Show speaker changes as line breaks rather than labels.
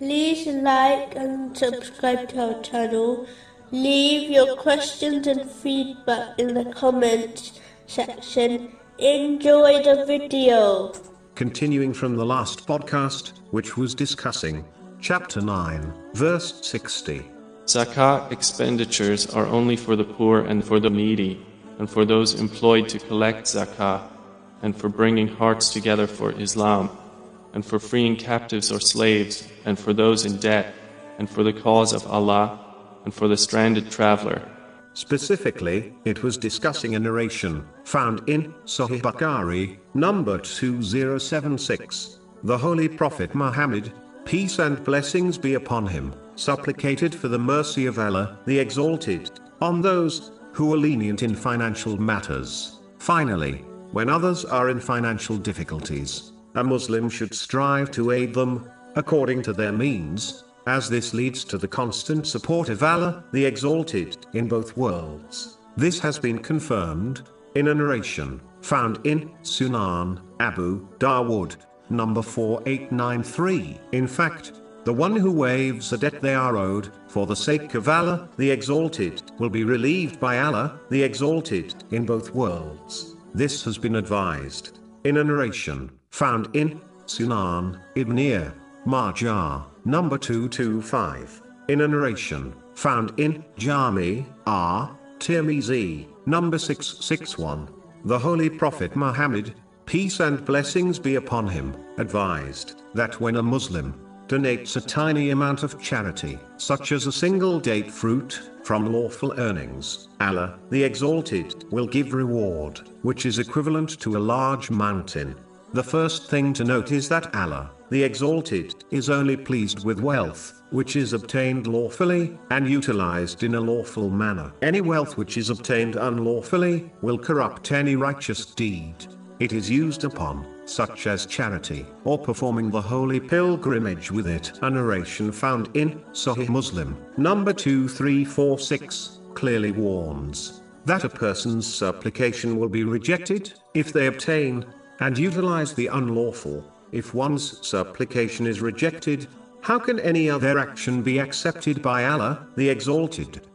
like and subscribe to our channel. Leave your questions and feedback in the comments section. Enjoy the video.
Continuing from the last podcast, which was discussing chapter 9, verse 60.
Zakah expenditures are only for the poor and for the needy, and for those employed to collect zakah, and for bringing hearts together for Islam, and for freeing captives or slaves, and for those in debt, and for the cause of Allah, and for the stranded traveler.
Specifically, it was discussing a narration found in Sahih Bukhari, number 2076. The Holy Prophet Muhammad, peace and blessings be upon him, supplicated for the mercy of Allah, the Exalted, on those who are lenient in financial matters. Finally, when others are in financial difficulties, a Muslim should strive to aid them, according to their means, as this leads to the constant support of Allah, the Exalted, in both worlds. This has been confirmed in a narration found in Sunan Abu Dawood, number 4893. In fact, the one who waives a debt they are owed, for the sake of Allah, the Exalted, will be relieved by Allah, the Exalted, in both worlds. This has been advised in a narration found in Sunan Ibn Majah, number 225, in a narration found in Jami At Tirmizi, number 661. The Holy Prophet Muhammad, peace and blessings be upon him, advised that when a Muslim donates a tiny amount of charity, such as a single date fruit, from lawful earnings, Allah, the Exalted, will give reward, which is equivalent to a large mountain. The first thing to note is that Allah, the Exalted, is only pleased with wealth, which is obtained lawfully, and utilized in a lawful manner. Any wealth which is obtained unlawfully, will corrupt any righteous deed. It is used upon, such as charity, or performing the holy pilgrimage with it. A narration found in Sahih Muslim, number 2346, clearly warns that a person's supplication will be rejected if they obtain and utilize the unlawful. If one's supplication is rejected, how can any other action be accepted by Allah, the Exalted?